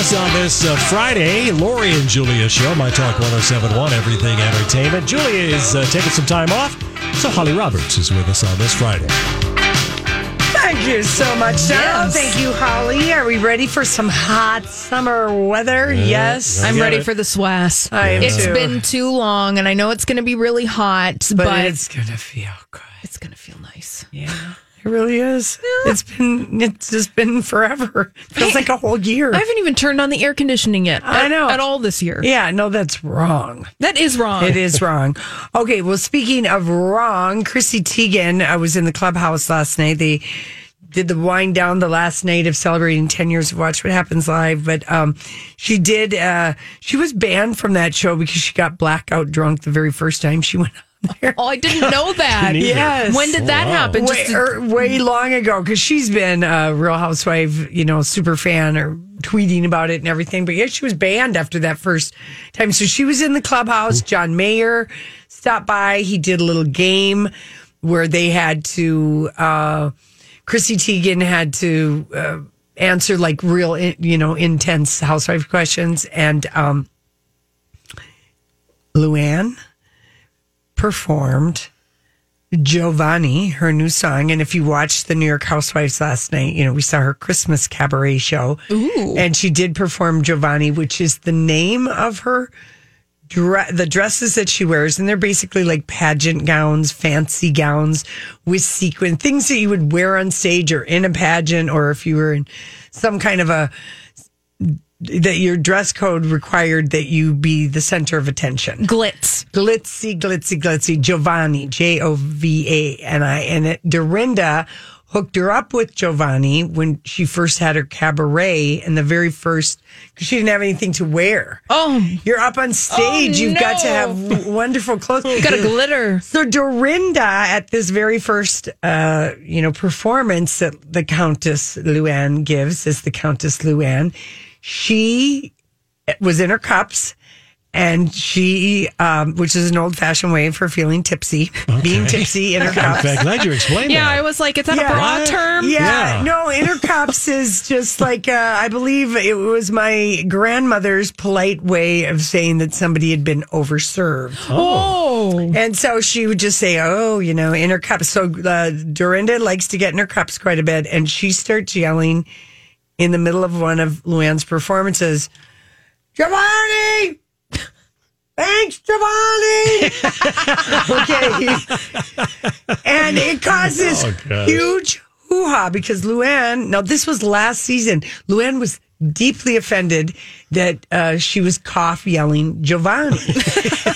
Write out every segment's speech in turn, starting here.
Us on this uh, Friday. Lori and Julia show, My Talk 1071, Everything Entertainment. Julia is uh, taking some time off, so Holly Roberts is with us on this Friday. Thank you so much, Sarah. Yes. Thank you, Holly. Are we ready for some hot summer weather? yes. I I'm ready it. for the swass. I am It's too. been too long, and I know it's going to be really hot, but, but, it's, it's gonna feel good. It's going to feel nice. Yeah, it really is. It's been. It's just been forever. Feels like a whole year. I haven't even turned on the air conditioning yet. I at- know. at all this year. yeah, no, that's wrong. That is wrong. It is wrong. Okay, well, speaking of wrong, Chrissy Teigen, I was in the clubhouse last night. They did the wind down the last night of celebrating 10 years of Watch What Happens Live, but um, she did, uh, she was banned from that show because she got blackout drunk the very first time she went on there. Oh, I didn't know that. Neither. Yes. When did that happen? Way, Just to- er, way long ago because she's been a Real Housewife, you know, super fan or tweeting about it and everything. But yeah, she was banned after that first time. So she was in the clubhouse. John Mayer stopped by. He did a little game where they had to, uh, Chrissy Teigen had to uh, answer like real, you know, intense housewife questions. And um, Luann performed Jovani, her new song. And if you watched the New York Housewives last night, you know, we saw her Christmas cabaret show. Ooh. And she did perform Jovani, which is the name of her dre- the dresses that she wears. And they're basically like pageant gowns, fancy gowns with sequin, things that you would wear on stage or in a pageant, or if you were in some kind of a that your dress code required that you be the center of attention glitz. glitzy, glitzy, glitzy. Jovani, J O V A N I. And it, Dorinda hooked her up with Jovani when she first had her cabaret and the very first, because she didn't have anything to wear. Oh, You're up on stage. Oh, You've got to have wonderful clothes. You've got a glitter. So Dorinda at this very first, uh, you know, performance that the Countess Luann gives as the Countess Luann, she was in her cups and she, um, which is an old fashioned way for feeling tipsy, being tipsy in her In cups. fact, glad you explained Yeah, that. I was like, is that Yeah. a broad What? term? Yeah, Yeah. no, inner cups is just like uh, I believe it was my grandmother's polite way of saying that somebody had been overserved. Oh. And so she would just say, "Oh, you know, in her cups." So uh, Dorinda likes to get in her cups quite a bit, and she starts yelling in the middle of one of Luann's performances, "Jovani." Thanks, Jovani. okay. And it causes Oh, huge hoo ha because Luann, now this was last season, Luann was deeply offended that uh, she was cough yelling Jovani.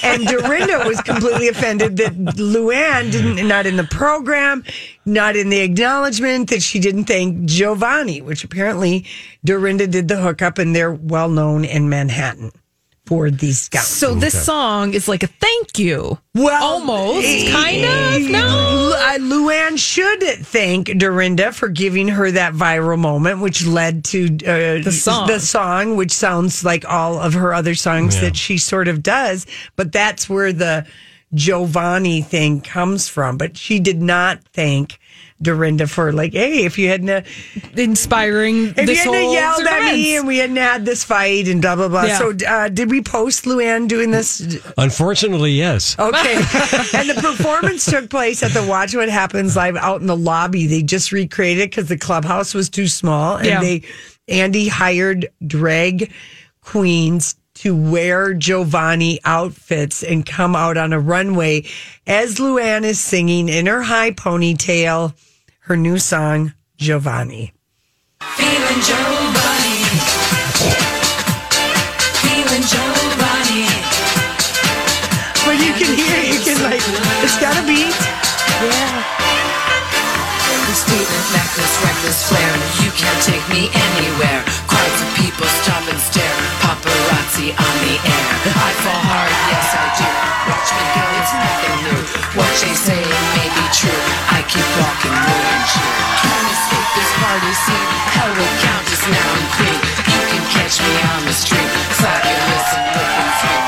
and Dorinda was completely offended that Luann didn't, not in the program, not in the acknowledgement, that she didn't thank Jovani, which apparently Dorinda did the hookup and they're well known in Manhattan for these gowns. So this song is like a thank you. Well, Almost, eh, kind of, no? Lu- uh, Luann should thank Dorinda for giving her that viral moment, which led to uh, The song. The song, which sounds like all of her other songs Yeah. that she sort of does, but that's where the Jovani thing comes from. But she did not thank Dorinda for like, hey, if you hadn't uh, Inspiring if this you hadn't whole yelled at me and we hadn't had this fight and blah blah blah. Yeah. So uh, did we post Luann doing this? Unfortunately, yes. Okay. and the performance took place at the Watch What Happens live out in the lobby. They just recreated because the clubhouse was too small. And Yeah. they, Andy hired drag queens to wear Jovani outfits and come out on a runway as Luann is singing in her high ponytail her new song, Jovani. Feeling Jovani. Feeling Jovani. But you can hear, you can like, it's got a beat. This statement, necklace, reckless flair. You can't take me anywhere. Crowds of people stop and stare. Paparazzi on the air. I fall hard, yes I do. Watch me go, it's nothing new. What they say may be true. I keep walking, moving true. Can't escape this party scene. Hell will count as now and queen. You can catch me on the street. Fabulous and looking sweet.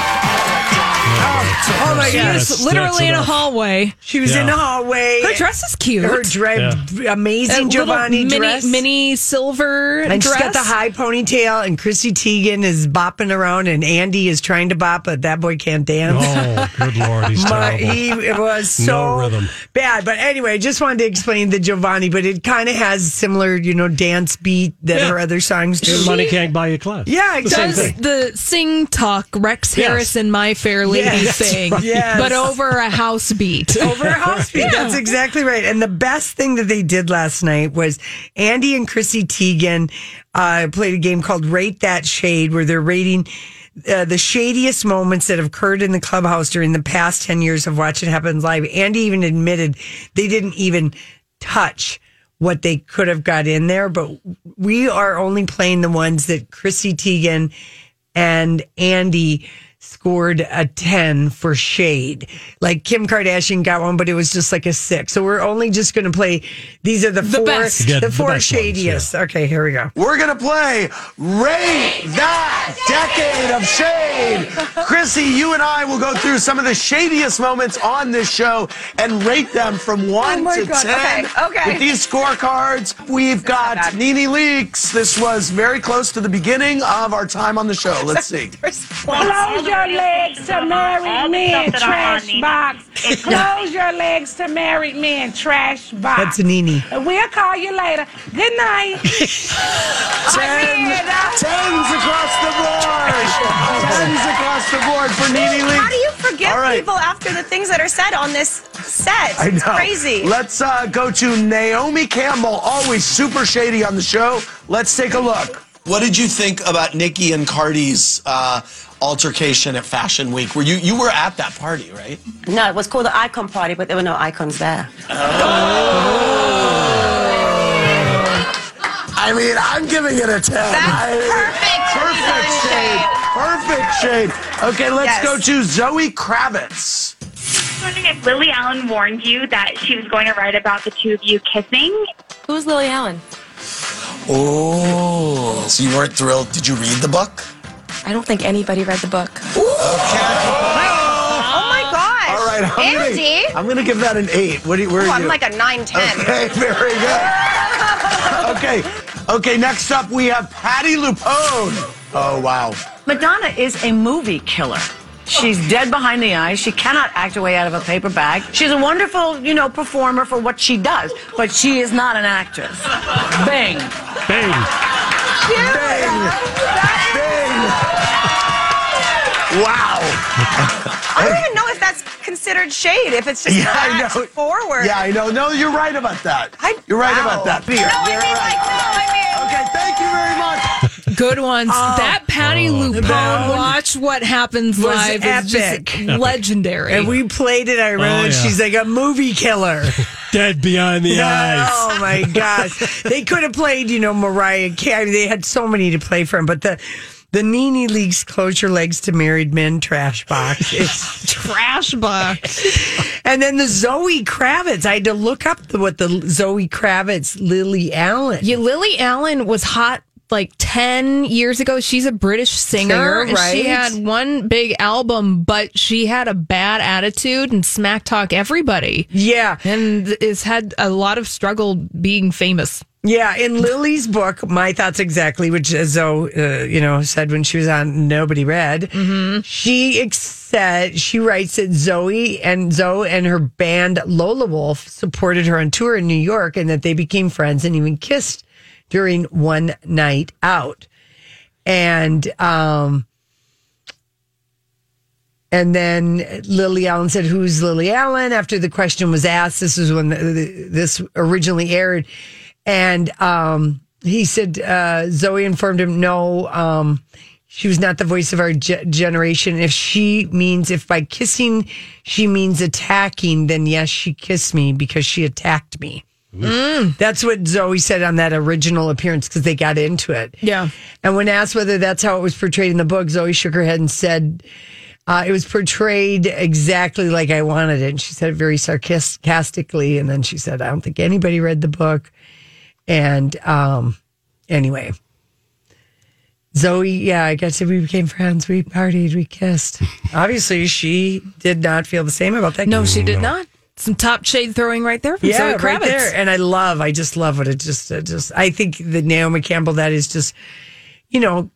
Oh, oh my She God. was literally in a hallway. She was Yeah. in the hallway. Her dress is cute. Her dre- amazing A Jovani little dress. mini, mini silver and dress. she's got the high ponytail, and Chrissy Teigen is bopping around, and Andy is trying to bop, but that boy can't dance. Oh, good lord, he's My- terrible. he it was No so rhythm. bad. But anyway, just wanted to explain the Jovani, but it kind of has similar, you know, dance beat that Yeah. her other songs do. Money can't buy you class. Yeah, The same does the sing talk Rex Yes. Harrison My Fair Lady Yes, thing, yes. but over a house beat. over a house beat. That's exactly right. And the best thing that they did last night was Andy and Chrissy Teigen uh, played a game called Rate That Shade, where they're rating. Uh, the shadiest moments that have occurred in the clubhouse during the past 10 years of Watch It Happens Live. Andy even admitted they didn't even touch what they could have got in there, but we are only playing the ones that Chrissy Teigen and Andy scored a 10 for shade. Like Kim Kardashian got one, but it was just like a six. So we're only just going to play. These are the, The four, best. The the four best ones, shadiest. Okay, here we go. We're gonna play Rate That Decade of Shade. Chrissy, you and I will go through some of the shadiest moments on this show and rate them from oh one my to God. ten. Okay, okay. With these scorecards, we've got Nene Leakes. This was very close to the beginning of our time on the show. Let's see. Close your legs to married men, trash box. Close your legs to married men, trash box. That's Nene. We'll call you later. Good night. Ten, tens across the board. Tens across the board for Nene Leakes. How do you forgive All right. people after the things that are said on this set? I know. It's crazy. Let's uh, go to Naomi Campbell, always super shady on the show. Let's take a look. What did you think about Nikki and Cardi's uh, altercation at Fashion Week? Were you you were at that party, right? No, it was called the Icon Party, but there were no icons there. Oh. I mean, I'm giving it a ten. I- perfect shade. Perfect shade. Okay, let's Yes. go to Zoe Kravitz. wondering if Lily Allen warned you that she was going to write about the two of you kissing. Who's Lily Allen? Oh, so you weren't thrilled? Did you read the book? I don't think anybody read the book. oh my gosh. All right, I'm Andy. Gonna, I'm gonna give that an eight. What do you? Where Oh, are I'm you? like a 9 10. Okay, very good. okay, okay. Next up, we have Patti LuPone. Oh wow. Madonna is a movie killer. She's dead behind the eyes. She cannot act her way out of a paper bag. She's a wonderful, you know, performer for what she does, but she is not an actress. Bang. Bang. Bang! Bang! Wow. I don't even know if that's considered shade, if it's just Yeah, I know. forward. Yeah, I know. No, you're right about that. I- you're right wow. about that. Here, No, I you're mean, right. like, no, I mean. Okay, thank you very much. Good ones. Oh. that Patti oh, LuPone, watch what happens was live is epic. legendary. And we played it. I oh, remember Oh, yeah. she's like a movie killer. Dead behind the eyes. Oh my gosh. they could have played, you know, Mariah Carey. They had so many to play from, but the the Nene Leakes' Close Your Legs to Married Men trash box is trash box. and then the Zoe Kravitz. I had to look up the, what the Zoe Kravitz Lily Allen. Yeah, Lily Allen was hot like 10 years ago. She's a British singer. Singer, and She had one big album, but she had a bad attitude and smack talk everybody. Yeah. And has had a lot of struggle being famous. Yeah, in Lily's book, my thoughts exactly, which Zoe, uh, you know, said when she was on Nobody Read. She ex- said she writes that Zoe and Zoe and her band Lola Wolf supported her on tour in New York, and that they became friends and even kissed during one night out. And um, and then Lily Allen said, "Who's Lily Allen?" After the question was asked, this is when the, the, this originally aired, and um, he said uh, Zoe informed him, "No, um, she was not the voice of our ge- generation. If she means if by kissing she means attacking, then yes, she kissed me because she attacked me." That's what Zoe said on that original appearance because they got into it. Yeah. And when asked whether that's how it was portrayed in the book, Zoe shook her head and said, uh, it was portrayed exactly like I wanted it. And she said it very sarcastically. And then she said, I don't think anybody read the book. And um, anyway, Zoe, yeah, I guess if we became friends. We partied, we kissed. Obviously, she did not feel the same about that. No, she did not. Some top shade throwing right there from Yeah, Zoe Kravitz. right there. And I love, I just love what it just, it just, I think the Naomi Campbell, that is just, you know,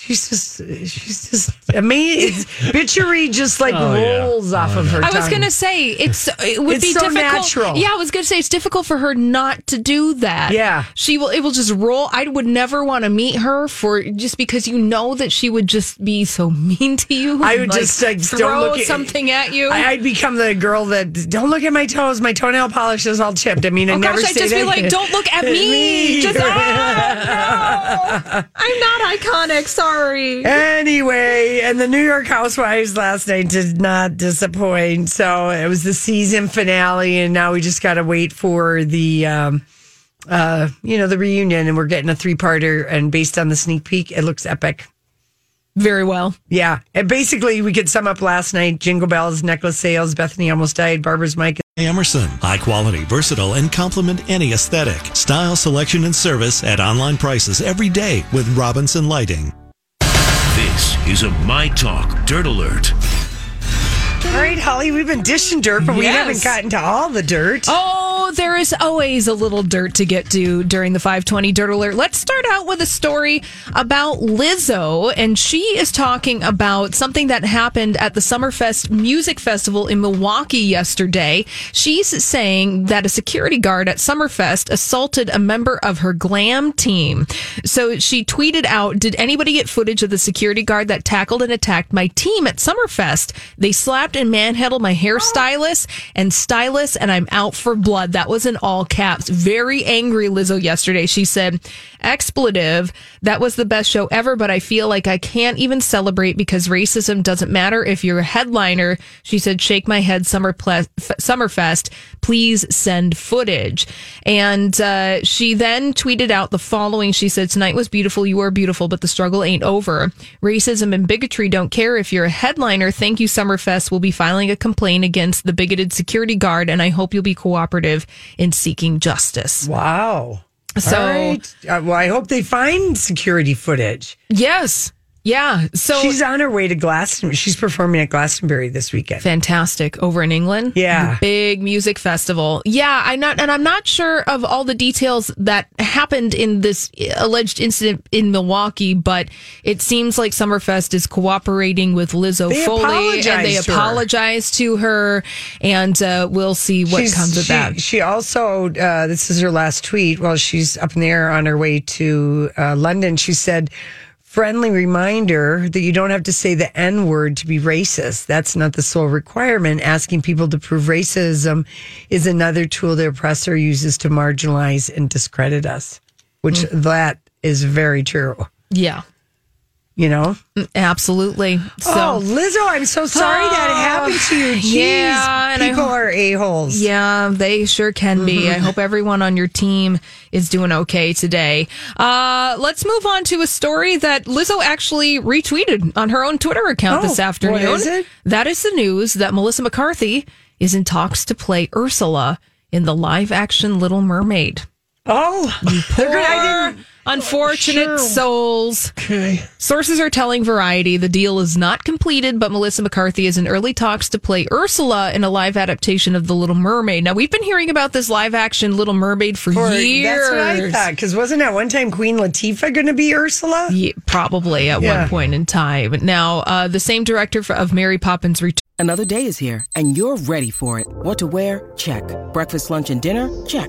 she's just, she's just amazing. Bitchery just like Oh, yeah. rolls off of her. I was going to say it's it would It's be so difficult. natural. Yeah, I was going to say it's difficult for her not to do that. Yeah. she will. It will just roll. I would never want to meet her for just because you know that she would just be so mean to you. I and, would just like throw don't look at, something at you. I, I'd become the girl that don't look at my toes. My toenail polish is all chipped. I mean, I oh never gosh, I'd say just be like, "Don't look at me!" Just ah, no, I'm not iconic. Sorry. Anyway, and the New York Housewives last night did not disappoint. So it was the season finale, and now we just got to wait for the, um, uh, you know, the reunion, and we're getting a three-parter. And based on the sneak peek, it looks epic. Very well. Yeah, and basically, we could sum up last night: Jingle Bells, necklace sales, Bethany almost died, Barbara's Mike. Emerson. High quality, versatile, and complement any aesthetic. Style, selection, and service at online prices every day with Robinson Lighting. This is a My Talk Dirt Alert. All right, Holly, we've been dishing dirt, but we haven't gotten to all the dirt. Oh, there is always a little dirt to get to during the 520 Dirt Alert. Let's start out with a story about Lizzo, and she is talking about something that happened at the Summerfest Music Festival in Milwaukee yesterday. She's saying that a security guard at Summerfest assaulted a member of her glam team. So she tweeted out, Did anybody get footage of the security guard that tackled and attacked my team at Summerfest? They slapped and manhandled my hairstylist and stylist, and I'm out for blood. That was in all caps. Very angry Lizzo yesterday. She said, expletive, that was the best show ever, but I feel like I can't even celebrate because racism doesn't matter if you're a headliner. She said, shake my head, Summer Ple- Summerfest. Please send footage. And uh, she then tweeted out the following. She said, tonight was beautiful. You are beautiful, but the struggle ain't over. Racism and bigotry don't care if you're a headliner. Thank you, Summerfest. We'll be filing a complaint against the bigoted security guard, and I hope you'll be cooperative in seeking justice. Wow. So- right. Uh, well, I hope they find security footage. Yes. Yeah. So she's on her way to Glastonbury. She's performing at Glastonbury this weekend. fantastic over in England. Yeah. Big music festival. Yeah, I'm not, and I'm not sure of all the details that happened in this alleged incident in Milwaukee, but it seems like Summerfest is cooperating with Lizzo They Foley, and they apologized to her. apologize to her, and uh, we'll see what She's- comes of she, that. She also, uh, this is her last tweet while she's up in the air on her way to uh, London. She said, friendly reminder that you don't have to say the N word to be racist. That's not the sole requirement. Asking people to prove racism is another tool the oppressor uses to marginalize and discredit us, which Mm. that is very true. Yeah, You know? absolutely. So, oh, Lizzo, I'm so sorry that happened to you. Jeez, Yeah, people hope- are a-holes. Yeah, they sure can be. Mm-hmm. I hope everyone on your team is doing okay today. Uh, let's move on to a story that Lizzo actually retweeted on her own Twitter account Oh, this afternoon. what is it? That is the news that Melissa McCarthy is in talks to play Ursula in the live action Little Mermaid. Oh, Poor, I didn't. unfortunate Sure. souls. Okay. Sources are telling Variety the deal is not completed, but Melissa McCarthy is in early talks to play Ursula in a live adaptation of The Little Mermaid. Now, we've been hearing about this live action Little Mermaid for, For- years. That's what I thought. Because wasn't at one time Queen Latifah going to be Ursula? Yeah, probably at Yeah. one point in time. Now, uh, the same director for, of Mary Poppins Return. Another day is here, and you're ready for it. What to wear? Check. Breakfast, lunch, and dinner? Check.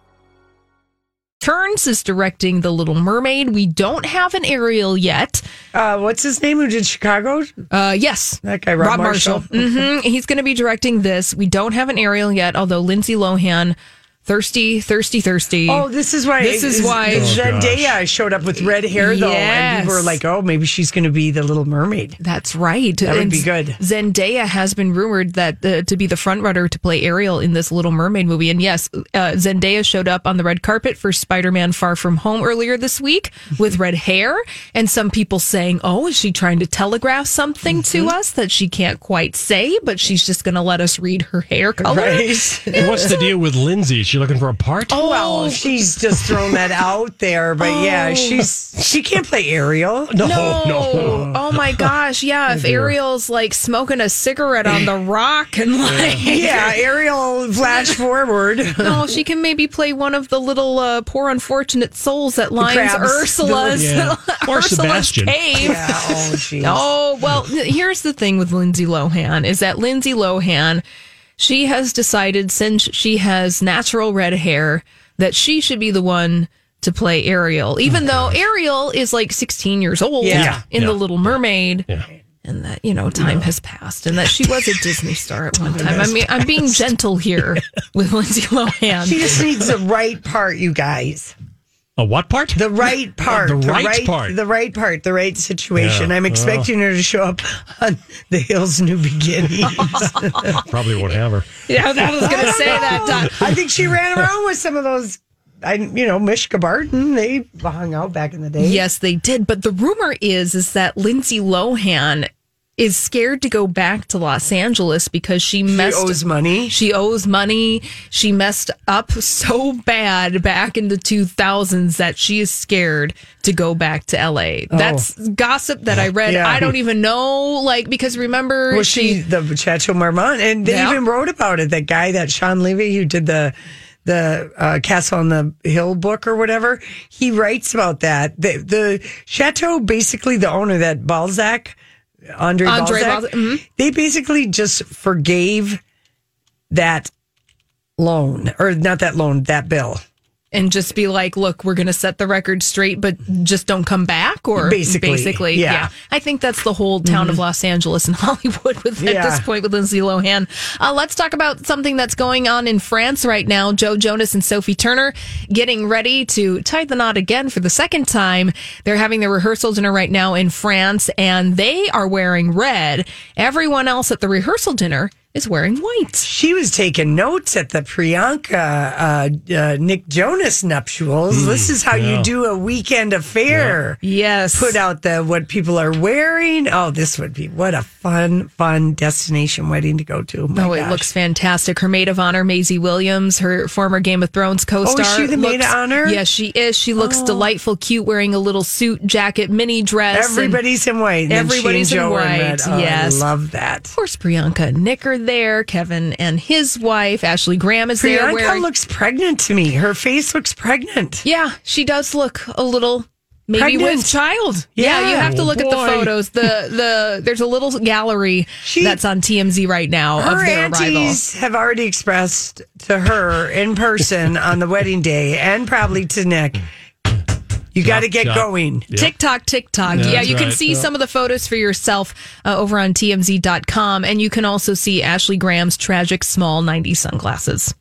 Turns is directing The Little Mermaid. We don't have an Ariel yet. Uh, what's his name? Who did Chicago? Uh, yes, that guy, Rob, Marshall. mm-hmm He's going to be directing this. We don't have an Ariel yet, although Lindsay Lohan, thirsty, thirsty, thirsty. Oh, this is why. This is why Zendaya showed up with red hair, though, and people were Yes. like, "Oh, maybe she's going to be the Little Mermaid." That's right. That would be good. Zendaya has been rumored that uh, to be the front runner to play Ariel in this Little Mermaid movie. And yes, uh, Zendaya showed up on the red carpet for Spider-Man: Far From Home earlier this week with red hair, and some people saying, "Oh, is she trying to telegraph something to Mm-hmm. us that she can't quite say, but she's just going to let us read her hair color?" And What's the deal with Lindsay? She looking for a part? Oh, well, she's just thrown that out there, but yeah, Oh. she's she can't play Ariel. No, no. Oh my gosh, yeah. If. Ariel's like smoking a cigarette on the rock and like Yeah, Ariel flash forward. No, she can maybe play one of the little uh, poor unfortunate souls that lines crabs. Ursula's, Yeah. Or Ursula's Sebastian. cave. Yeah, oh, jeez. Oh, well, here's the thing with Lindsay Lohan is that Lindsay Lohan, she has decided since she has natural red hair that she should be the one to play Ariel, even oh though Ariel is like 16 years old Yeah. in The Little Mermaid. Yeah. And that, you know, time has passed and that she was a Disney star at one time. I mean, I'm being gentle here with Lindsay Lohan. She just needs the right part, you guys. A what part? The right part. The right part. The right part. The right situation. Yeah, I'm expecting her to show up on the Hills New Beginnings. Probably won't have her. yeah, I was going to say that. Don. Uh, I think she ran around with some of those. I, you know, Mischa Barton. They hung out back in the day. Yes, they did. But the rumor is is that Lindsay Lohan is scared to go back to Los Angeles because she messed owes money. She owes money. She messed up so bad back in the 2000s that she is scared to go back to LA. That's gossip that I read. Yeah. I don't even know like because remember Well, she, the Chateau Marmont, and they Yeah. even wrote about it. That guy, that Shawn Levy, who did the the uh, Castle on the Hill book or whatever, he writes about that. The, the Chateau, basically, the owner, that Balzac, Andre, Andre Balzac, Balzac, mhm. they basically just forgave that loan, or not that loan, that bill. And just be like, look, we're going to set the record straight, but just don't come back or Basically, basically. yeah. I think that's the whole town of Los Angeles and Hollywood with at this point with Lindsay Lohan. Uh, let's talk about something that's going on in France right now. Joe Jonas and Sophie Turner getting ready to tie the knot again for the second time. They're having their rehearsal dinner right now in France and they are wearing red. Everyone else at the rehearsal dinner is wearing white. She was taking notes at the Priyanka uh, uh, Nick Jonas nuptials. this is how yeah. you do a weekend affair. Yes. Put out the what people are wearing. Oh, this would be what a fun, fun destination wedding to go to. My Oh, it looks fantastic. Her maid of honor, Maisie Williams, her former Game of Thrones co-star. Oh, she the maid of honor? Oh. Yes, she is. She looks delightful, cute, wearing a little suit, jacket, mini dress. and Everybody's in white. and Everybody's in white. red. Oh, yes. I love that. Of course, Priyanka and Nick are there. Kevin and his wife, Ashley Graham, is there. Priyanka Wearing, looks pregnant to me. Her face looks pregnant. yeah, she does look a little Maybe pregnant. with child. Yeah, you have to Oh, look at the oh, photos. The the there's a little gallery that's on TMZ right now of Her their arrival. have already expressed to her in person on the wedding day and probably to Nick, you got to get yeah. going. TikTok, TikTok. Yeah, Yeah, that's you can see Yeah. some of the photos for yourself uh, over on TMZ.com. And you can also see Ashley Graham's tragic small 90 sunglasses.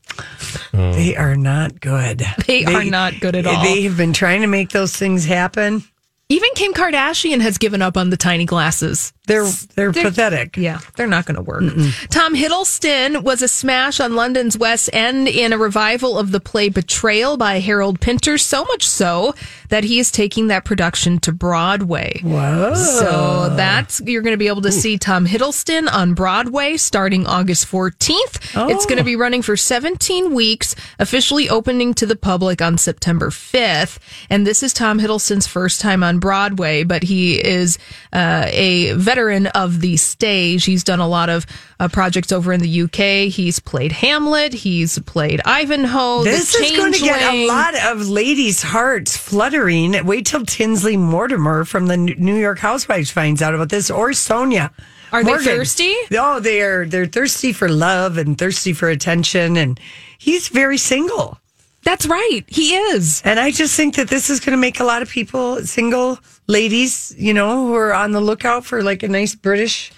They are not good. They are not good at all. They have been trying to make those things happen. Even Kim Kardashian has given up on the tiny glasses. They're they're, pathetic. Yeah, they're not going to work. Tom Hiddleston was a smash on London's West End in a revival of the play Betrayal by Harold Pinter, so much so that he is taking that production to Broadway. Whoa. So that's you're going to be able to see Tom Hiddleston on Broadway starting August 14th. It's going to oh. be running for 17 weeks, officially opening to the public on September 5th. And this is Tom Hiddleston's first time on Broadway, but he is uh, a veteran of the stage. He's done a lot of uh, projects over in the UK. He's played Hamlet. He's played Ivanhoe. This is going to get a lot of ladies' hearts fluttering. Wait till Tinsley Mortimer from the New York Housewives finds out about this, or Sonja. Are they thirsty? Oh, they are. They're thirsty for love and thirsty for attention, and he's very single. That's right. He is. And I just think that this is going to make a lot of people, single ladies, you know, who are on the lookout for like a nice British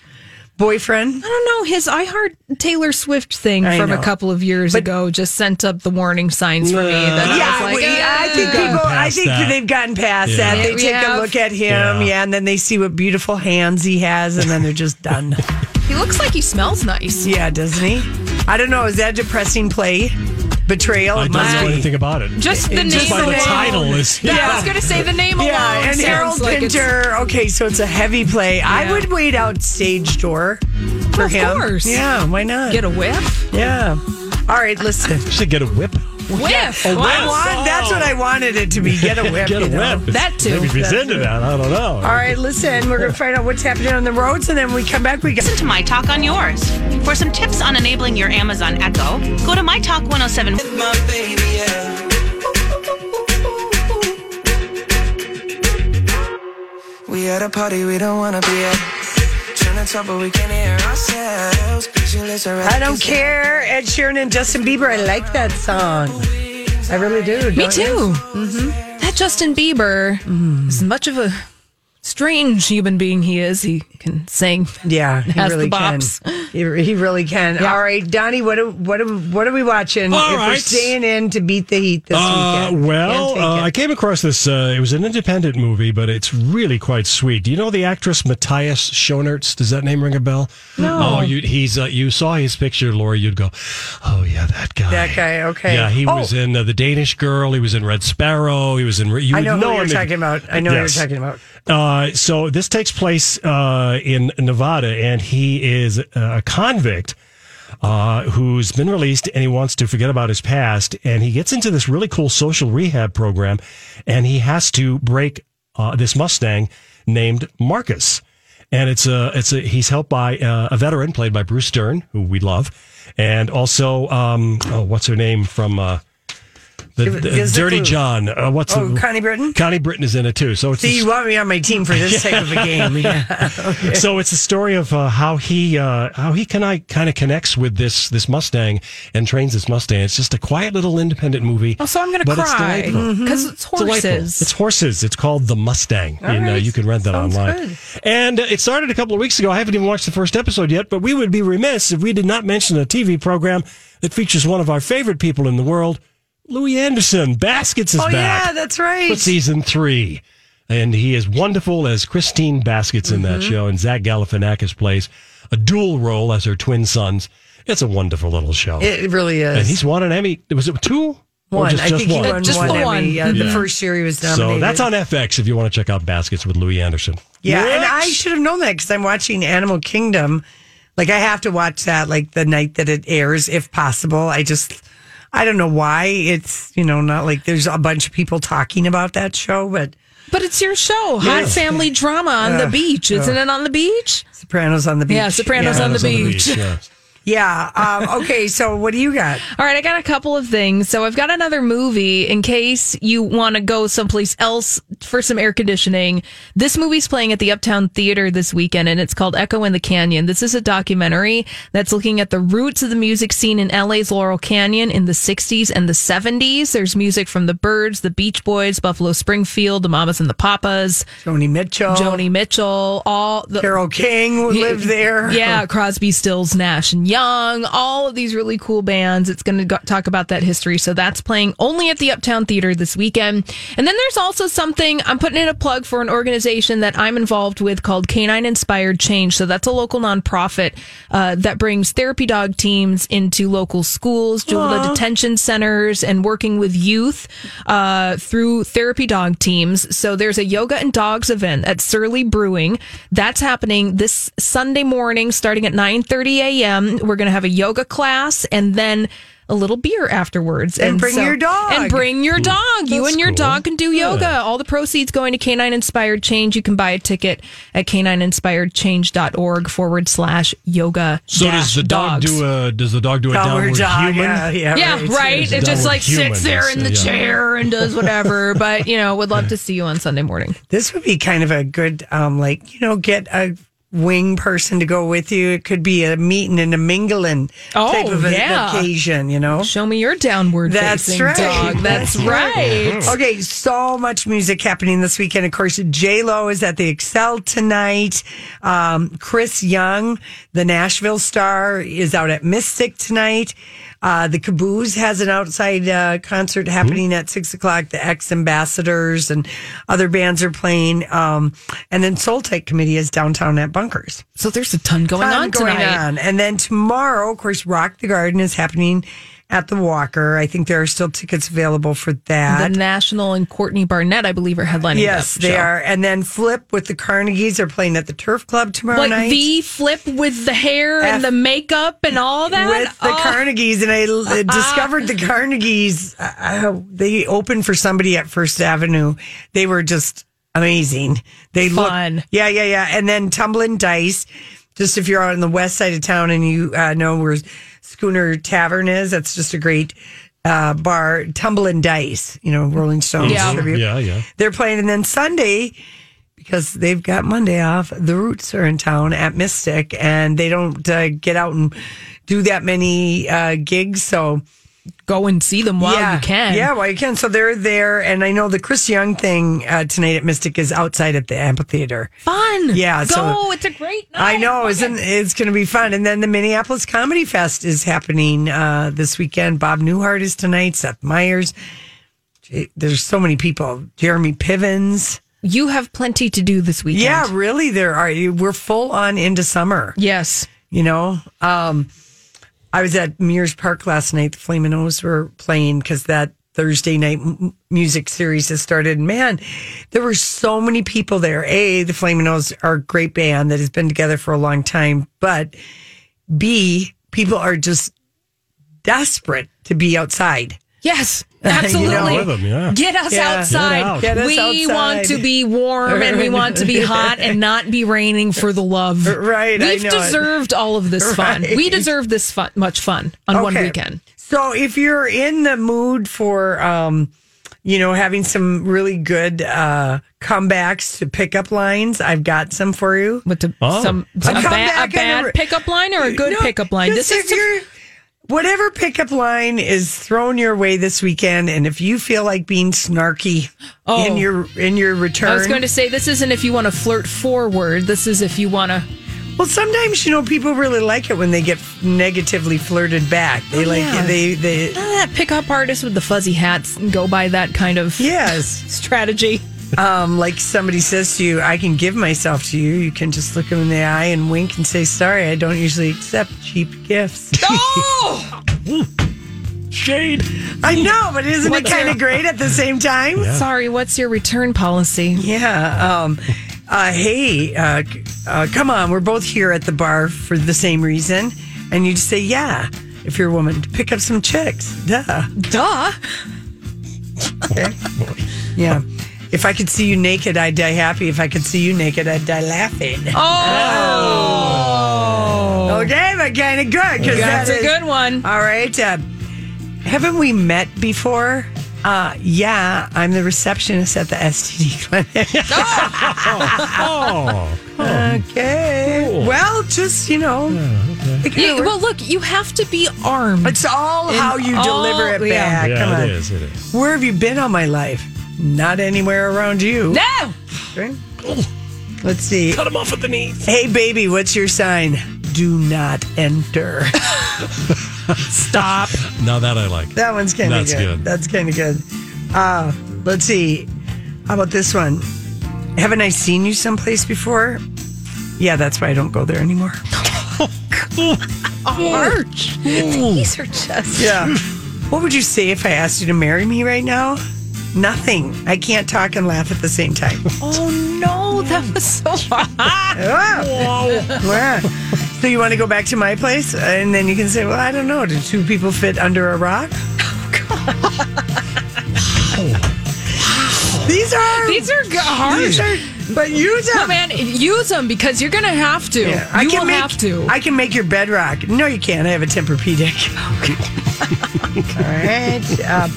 boyfriend. I don't know. His I Heart Taylor Swift thing I from a couple of years ago just sent up the warning signs for me. That I yeah, was like, we- I think people. I think that. they've gotten past Yeah. that. They Yeah, take we a look at him, Yeah. yeah. and then they see what beautiful hands he has, and then they're just done. he looks like he smells nice. yeah, doesn't he? I don't know. Is that a depressing play? Betrayal. I don't know anything about it. Just the Just by the alone. title is Yeah, I was going to say the name alone. Yeah, alone. and Harold like Pinter. Okay, so it's a heavy play. I would wait out stage door for Of him. course. Yeah, why not? Get a whip. Yeah. All right, listen. Should get a whip. Whiff. A I whip. want, that's what I wanted it to be. Get a whip. Get a you know? whip. That too. Maybe if he's That's into it. that, I don't know. All right, listen. We're gonna find out what's happening on the roads, and then when we come back. We got Listen to My Talk on yours. For some tips on enabling your Amazon Echo, go to My Talk 107. We at a party we don't wanna be at. Trying to talk, but we can't hear ourselves. I don't care. Ed Sheeran and Justin Bieber. I like that song. I really do. Me too. Mm-hmm. That Justin Bieber, as much of a strange human being he is, he can sing. Yeah, he really can. He, he really can. All right, Donnie. What are, what are, what are we watching? All if we're staying in to beat the heat this Uh, weekend. well, uh. I came across this. Uh, it was an independent movie, but it's really quite sweet. Do you know the actress Matthias Schoenaerts? Does that name ring a bell? No. Oh, you, he's uh, you saw his picture, Lori. You'd go, oh yeah, that guy. that guy. Okay. Yeah, he Oh, was in uh, the Danish Girl. He was in Red Sparrow. He was in. You I would know who you're him if- talking about. I know Yes. who you're talking about. Uh, so this takes place uh, in Nevada, and he is a convict uh, who's been released, and he wants to forget about his past, and he gets into this really cool social rehab program, and he has to break uh, this Mustang named Marcus, and it's a it's a he's helped by uh, a veteran played by Bruce Dern, who we love, and also um, oh, what's her name from. The, the give us a Dirty clue. John. Uh, what's Oh, the- Connie Britton? Connie Britton is in it too. So it's See, this- you want me on my team for this type of a game? Yeah. Okay. so it's a story of uh, how he uh, how he kind of kind of connects with this this Mustang and trains this Mustang. It's just a quiet little independent movie. Oh, so I'm going to but cry because it's It's horses. It's horses. It's called the Mustang, All and uh, right. you can rent that Sounds online. good. And uh, it started a couple of weeks ago. I haven't even watched the first episode yet, but we would be remiss if we did not mention a TV program that features one of our favorite people in the world, Louie Anderson. Baskets is oh back yeah, that's right. for season three. And he is wonderful as Christine Baskets in that Mhm. show. And Zach Galifianakis plays a dual role as her twin sons. It's a wonderful little show. It really is. and he's won an Emmy. Was it two? One. just- I just think he one? won Just one the Emmy. one. Yeah, the first year he was nominated. So that's on FX if you want to check out Baskets with Louie Anderson. Yeah, and I should have known that because I'm watching Animal Kingdom. Like I have to watch that like the night that it airs, if possible. I just I don't know why it's you know not like there's a bunch of people talking about that show, but But it's your show, hot Yes. family drama on the beach. Isn't ugh. it on the beach? Sopranos on the beach. Yeah, Sopranos on the beach. Yeah. Um, okay. So what do you got? All right, I got a couple of things. So I've got another movie in case you want to go someplace else for some air conditioning. This movie's playing at the Uptown Theater this weekend, and it's called Echo in the Canyon. This is a documentary that's looking at the roots of the music scene in LA's Laurel Canyon in the 60s and the 70s. There's music from the Byrds, the Beach Boys, Buffalo Springfield, the Mamas and the Papas, Joni Mitchell, Joni Mitchell, all the Carole King lived there. Yeah, Crosby, Stills, Nash and Young, all of these really cool bands. It's going to go- talk about that history. So that's playing only at the Uptown Theater this weekend. And then there's also something I'm putting in a plug for an organization that I'm involved with called Canine Inspired Change. So that's a local nonprofit uh, that brings therapy dog teams into local schools, juvenile detention centers, and working with youth uh, through therapy dog teams. So there's a yoga and dogs event at Surly Brewing. That's happening this Sunday morning, starting at 9:30 a.m. We're going to have a yoga class and then a little beer afterwards. And bring your dog. And bring your dog. you and your cool. dog can do yoga. All the proceeds going to Canine Inspired Change. You can buy a ticket at canineinspiredchange.org forward slash yoga. So does the dog do a does the dog do a Downward downward dog, human? yeah, yeah, Yeah, right. right. It just like human, sits there in the yeah. chair and does whatever. but you know, would love to see you on Sunday morning. This would be kind of a good, um, like you know, get a wing person to go with you. It could be a meeting and a mingling type Oh, of an yeah. occasion. You know, Show me your downward That's facing right. dog. That's right. Okay, so much music happening this weekend. Of course, J Lo is at the Xcel tonight. Um, Chris Young, the Nashville star, is out at Mystic tonight. Uh, the Caboose has an outside uh, concert happening at six o'clock. The X Ambassadors and other bands are playing. Um, and then Soul Tech Committee is downtown at Bunkers. So there's a ton going Ton on going tonight. on. And then tomorrow, of course, Rock the Garden is happening at the Walker. I think there are still tickets available for that. The National and Courtney Barnett, I believe, are headlining. Yes, they show. are. And then Flip with the Carnegies are playing at the Turf Club tomorrow Like night. the flip with the hair and the makeup and all that. with the Oh. Carnegies, and I discovered the Carnegies. Uh, they opened for somebody at First Avenue. They were just amazing. They Fun. Look, yeah, yeah, yeah. And then Tumbling Dice. Just if you're on the west side of town and you uh, know where Schooner Tavern is, that's just a great uh, bar. Tumbling Dice, you know, Rolling Stones Yeah. tribute. Yeah, yeah. They're playing, and then Sunday because they've got Monday off. The Roots are in town at Mystic, and they don't uh, get out and do that many uh, gigs. So Go and see them while yeah, you can. yeah, while you can. So they're there, and I know the Chris Young thing uh, tonight at Mystic is outside at the amphitheater. Fun. Yeah, Go. so- it's a great night. I know, isn't it's going to be fun? And then the Minneapolis Comedy Fest is happening uh, this weekend. Bob Newhart is tonight. Seth Meyers. There's so many people. Jeremy Pivens. You have plenty to do this weekend. Yeah, really. There are. We're full on into summer. Yes. You know, um, I was at Mears Park last night. The Flamin' O's were playing because that Thursday night m- music series has started. Man, there were so many people there. A, the Flamin' O's are a great band that has been together for a long time. But B, people are just desperate to be outside. Yes, You know? absolutely. Them, yeah. Get us Yeah. outside. Get out. Get us we outside. want to be warm and we want to be hot and not be raining for the love. Right, I We've know it. deserved all of this fun. Right. We deserve this fun, much fun on one weekend. So if you're in the mood for, um, you know, having some really good uh, comebacks to pickup lines, I've got some for you. With the, Oh. some, A some a, ba- a bad a- pickup line or a good No, pickup line. This if is you're whatever pickup line is thrown your way this weekend, and if you feel like being snarky Oh. in your in your return, I was going to say this isn't if you want to flirt forward. This is if you want to. Well, sometimes you know people really like it when they get negatively flirted back. They oh, like yeah. they they That pickup artist with the fuzzy hats and go by that kind of yes. strategy. Um, like somebody says to you, I can give myself to you. You can just look them in the eye and wink and say, "Sorry, I don't usually accept cheap gifts." Oh! Shade. I know, but isn't it What's kind your- of great at the same time? Sorry, what's your return policy? Yeah. Um, uh, hey, uh, uh, come on. We're both here at the bar for the same reason. And you just say, yeah, if you're a woman, pick up some chicks. Duh. Duh. Okay. Yeah. If I could see you naked, I'd die happy. If I could see you naked, I'd die laughing. Oh. Okay, but kind of good. 'cause That's that a good one. All right. Uh, haven't we met before? Uh, yeah, I'm the receptionist at the STD clinic. oh, okay. Well, just, you know. it You- kinda well, look, you have to be armed. It's all how you deliver it yeah. back. Yeah, Come on. it is. It is. Where have you been all my life? Not anywhere around you. No. Okay. Let's see. Cut him off at the knees. Hey, baby, what's your sign? Do not enter. Stop. Now that I like. That one's kind of That's good. good. That's kind of good. Uh, let's see. How about this one? Haven't I seen you someplace before? Yeah, that's why I don't go there anymore. Arch. These are just. Yeah. what would you say if I asked you to marry me right now? Nothing. I can't talk and laugh at the same time. Oh no, that was so hot. Ah. So you want to go back to my place, and then you can say, "Well, I don't know. Do two people fit under a rock?" These are These are g- hard. These are, but use them, No, man, use them because you're gonna have to. Yeah, I you can will make, have to. I can make your bed rock. No, you can't. I have a Tempur-Pedic. All right. Uh,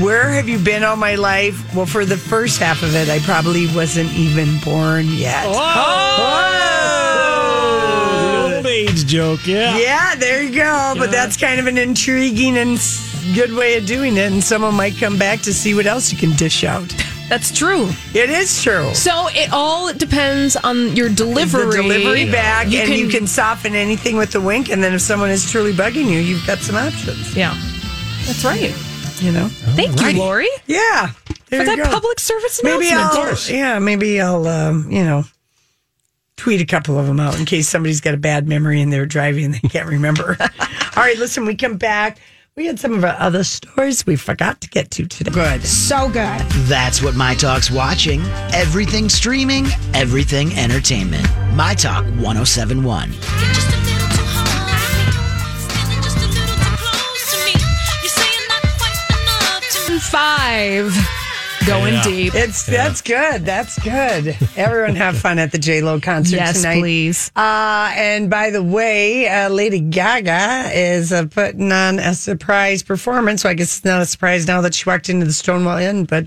where have you been all my life? Well, for the first half of it, I probably wasn't even born yet. Oh, oh! the old age joke. Yeah. Yeah, there you go. But that's kind of an intriguing and good way of doing it. And someone might come back to see what else you can dish out. That's true. It is true. So it all depends on your delivery. The delivery back, You and can- you can soften anything with the wink. And then if someone is truly bugging you, you've got some options. Yeah, that's right. You know. Thank you, Lori, Yeah. there for you that go. public service Maybe announcement. I'll, yeah, maybe I'll, um, you know, tweet a couple of them out in case somebody's got a bad memory and they're driving and they can't remember. All right, listen, we come back. We had some of our other stories we forgot to get to today. Good. So good. That's what My Talk's watching. Everything streaming, everything entertainment. My Talk 1071. Five. Going Yeah. deep. It's that's good. That's good. Everyone have fun at the J Lo concert Yes, tonight, please. Uh, and by the way, uh, Lady Gaga is uh, putting on a surprise performance. So I guess it's not a surprise now that she walked into the Stonewall Inn, but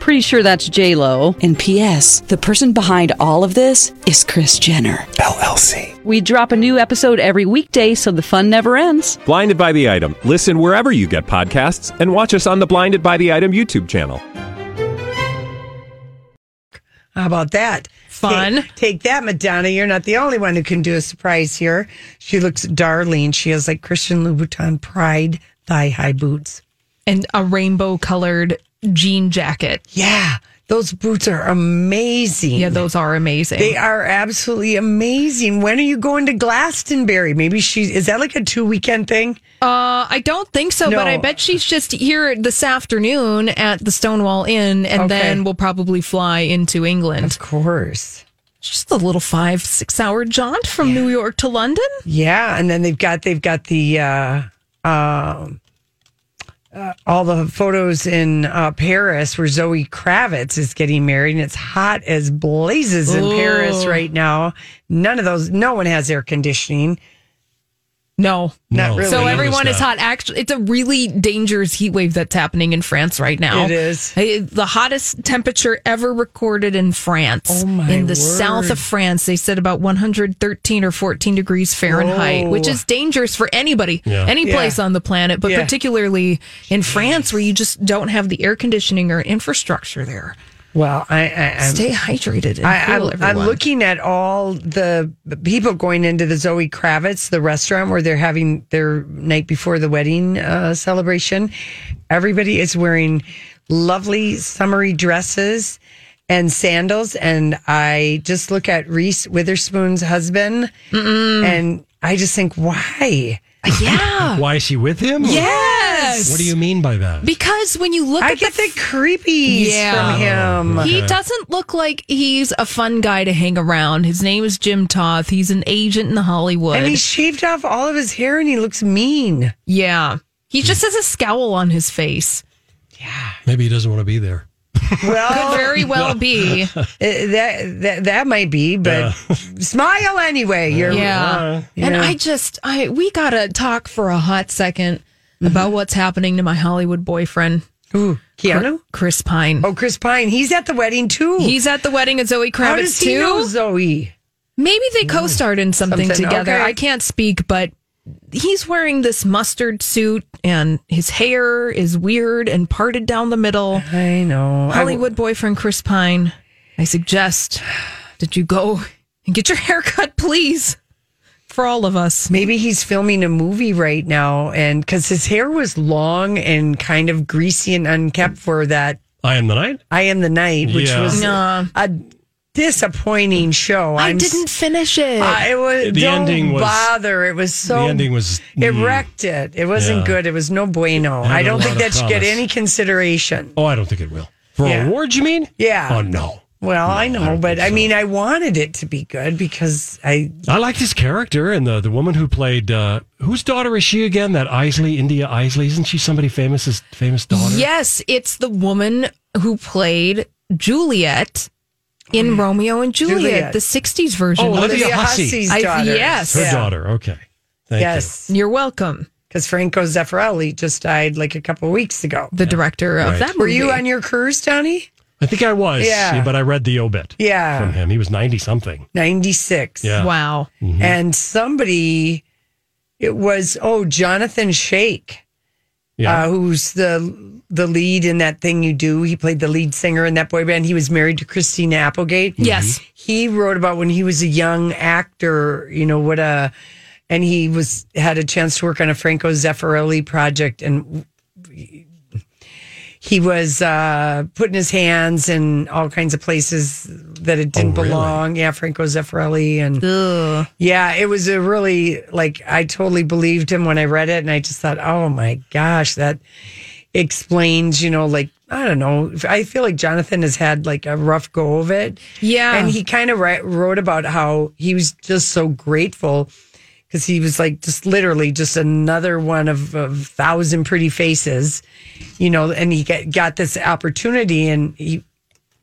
Pretty sure that's J Lo. And P.S. The person behind all of this is Kris Jenner LLC. We drop a new episode every weekday, so the fun never ends. Blinded by the item. Listen wherever you get podcasts, and watch us on the Blinded by the Item YouTube channel. How about that? Fun. Take, take that, Madonna. You're not the only one who can do a surprise here. She looks darling. She has like Christian Louboutin Pride thigh high boots. and a rainbow colored jean jacket. Yeah, those boots are amazing. Yeah, those are amazing. They are absolutely amazing. When are you going to Glastonbury? Maybe she is that like a two weekend thing? Uh, I don't think so, No. but I bet she's just here this afternoon at the Stonewall Inn, and Okay. then we'll probably fly into England. Of course. Just a little five six hour jaunt from New York to London. Yeah, and then they've got they've got the uh, um uh, all the photos in uh, Paris where Zoe Kravitz is getting married, and it's hot as blazes in Ooh. Paris right now. None of those, no one has air conditioning. No, Not really. So everyone is hot. Actually, it's a really dangerous heat wave that's happening in France right now. It is. The hottest temperature ever recorded in France. Oh, my In the word. south of France, they said about 113 or 14 degrees Fahrenheit, Whoa. which is dangerous for anybody, Yeah. any Yeah. place on the planet, but Yeah. particularly in France where you just don't have the air conditioning or infrastructure there. Well, I, I I'm, Stay hydrated and I, cool, I'm, I'm looking at all the people going into the Zoe Kravitz, the restaurant where they're having their night before the wedding uh, celebration. Everybody is wearing lovely summery dresses and sandals. And I just look at Reese Witherspoon's husband and I just think, why? Yeah. Why is she with him? Yes. What do you mean by that? Because when you look I at get the the creepies from him. He Okay. doesn't look like he's a fun guy to hang around. His name is Jim Toth. He's an agent in the Hollywood. And he shaved off all of his hair and he looks mean. yeah. He just has a scowl on his face. Yeah. Maybe he doesn't want to be there. Well, Could very well be. Uh, that, that that might be, but smile anyway. You're Yeah. you And know. I just I we gotta talk for a hot 2nd about what's happening to my Hollywood boyfriend. Ooh, Keanu? Chris Pine. Oh, Chris Pine. He's at the wedding too. He's at the wedding of Zoe Kravitz How does he too. know Zoe? Maybe they hmm. co-starred in something, Something, together. okay. I can't speak, but he's wearing this mustard suit and his hair is weird and parted down the middle. I know. Hollywood boyfriend Chris Pine. I suggest that you go and get your hair cut, please. For all of us. Maybe he's filming a movie right now, and because his hair was long and kind of greasy and unkept for that I am the night. I Am the Night, which Yeah. was Nah. a disappointing show. I I'm s- didn't finish it. Uh, it was The don't ending was- bother. It was so the ending was it wrecked it. It wasn't Yeah. good. It was no bueno. I don't think that of should get any consideration. Oh, I don't think it will. For Yeah. awards, you mean? Yeah. Oh no. Well, I know, but I mean, I wanted it to be good because I I liked his character and the the woman who played uh, whose daughter is she again? That Eisley, India Eisley, isn't she somebody famous? famous daughter? Yes, it's the woman who played Juliet in Romeo and Juliet, Juliet. the 60s version. Oh, of Olivia. Hussey. Hussey's I- daughter. yes. Her Yeah. daughter. Okay. Thank yes, You're welcome. because Franco Zeffirelli just died like a couple weeks ago. The director of Right. that Were you on your cruise, Donnie? You. I think I was. Yeah. But I read the obit Yeah. from him. He was ninety something. Ninety six. Yeah. Wow. and somebody it was oh jonathan Schaech Yeah. uh, who's the the lead in that thing you do he played the lead singer in that boy band he was married to christina applegate Yes. he wrote about when he was a young actor you know what a and he was had a chance to work on a franco zeffirelli project and he was uh, putting his hands in all kinds of places that it didn't Oh, really? belong. Yeah, Franco Zeffirelli, and yeah, it was a really like I totally believed him when I read it, and I just thought, oh my gosh, that explains, you know, like I don't know. I feel like Jonathan has had like a rough go of it. Yeah. and he kind of wrote about how he was just so grateful because he was like just literally just another one of a thousand pretty faces, you know, and he got, got this opportunity and he,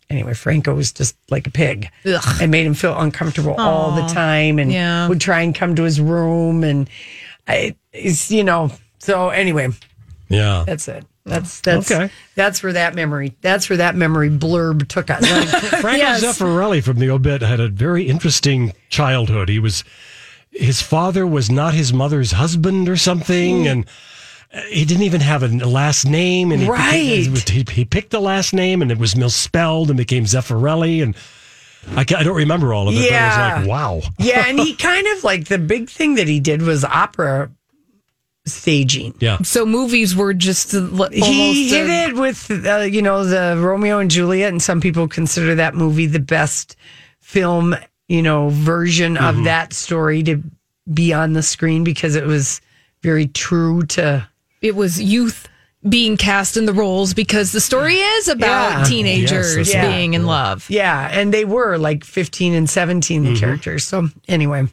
anyway, Franco was just like a pig Ugh. and made him feel uncomfortable all the time and Yeah. would try and come to his room and I, it's, you know, so anyway, Yeah. that's it. That's, that's, Okay. that's where that memory, that's where that memory blurb took us. Franco Yes. Zeffirelli from the obit had a very interesting childhood. He was his father was not his mother's husband or something, and uh, he didn't even have a last name. And he, Right. he, he picked the last name, and it was misspelled and became Zeffirelli. And I, I don't remember all of it, but Yeah. I was like, wow. yeah, and he kind of like the big thing that he did was opera staging. Yeah. So movies were just uh, almost. he hit a- it with uh, you know the Romeo and Juliet, and some people consider that movie the best film you know version Mm-hmm. of that story to be on the screen because it was very true to It was youth being cast in the roles because the story is about Yeah. teenagers Yes, that's being in love. yeah, and they were like fifteen and 17 the Mm-hmm. characters. So anyway.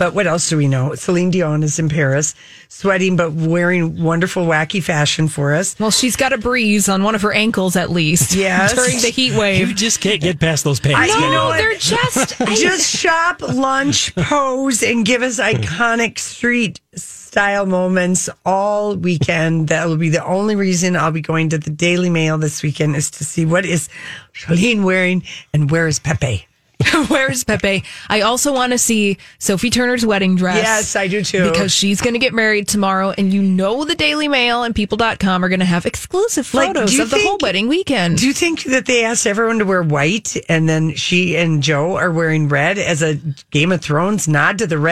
But what else do we know? Celine Dion is in Paris, sweating but wearing wonderful, wacky fashion for us. Well, she's got a breeze on one of her ankles at least. Yes. during the heat wave. You just can't get past those pants. I- can you you? know they're just. Just shop, lunch, pose, and give us iconic street style moments all weekend. That will be the only reason I'll be going to the Daily Mail this weekend is to see what is Celine wearing and where is Pepe. Where's Pepe? I also want to see Sophie Turner's wedding dress. Yes, I do too. Because she's going to get married tomorrow, and you know the Daily Mail and People.com are going to have exclusive photos you of the whole wedding weekend. Do you think that they asked everyone to wear white and then she and Joe are wearing red as a Game of Thrones nod to the red?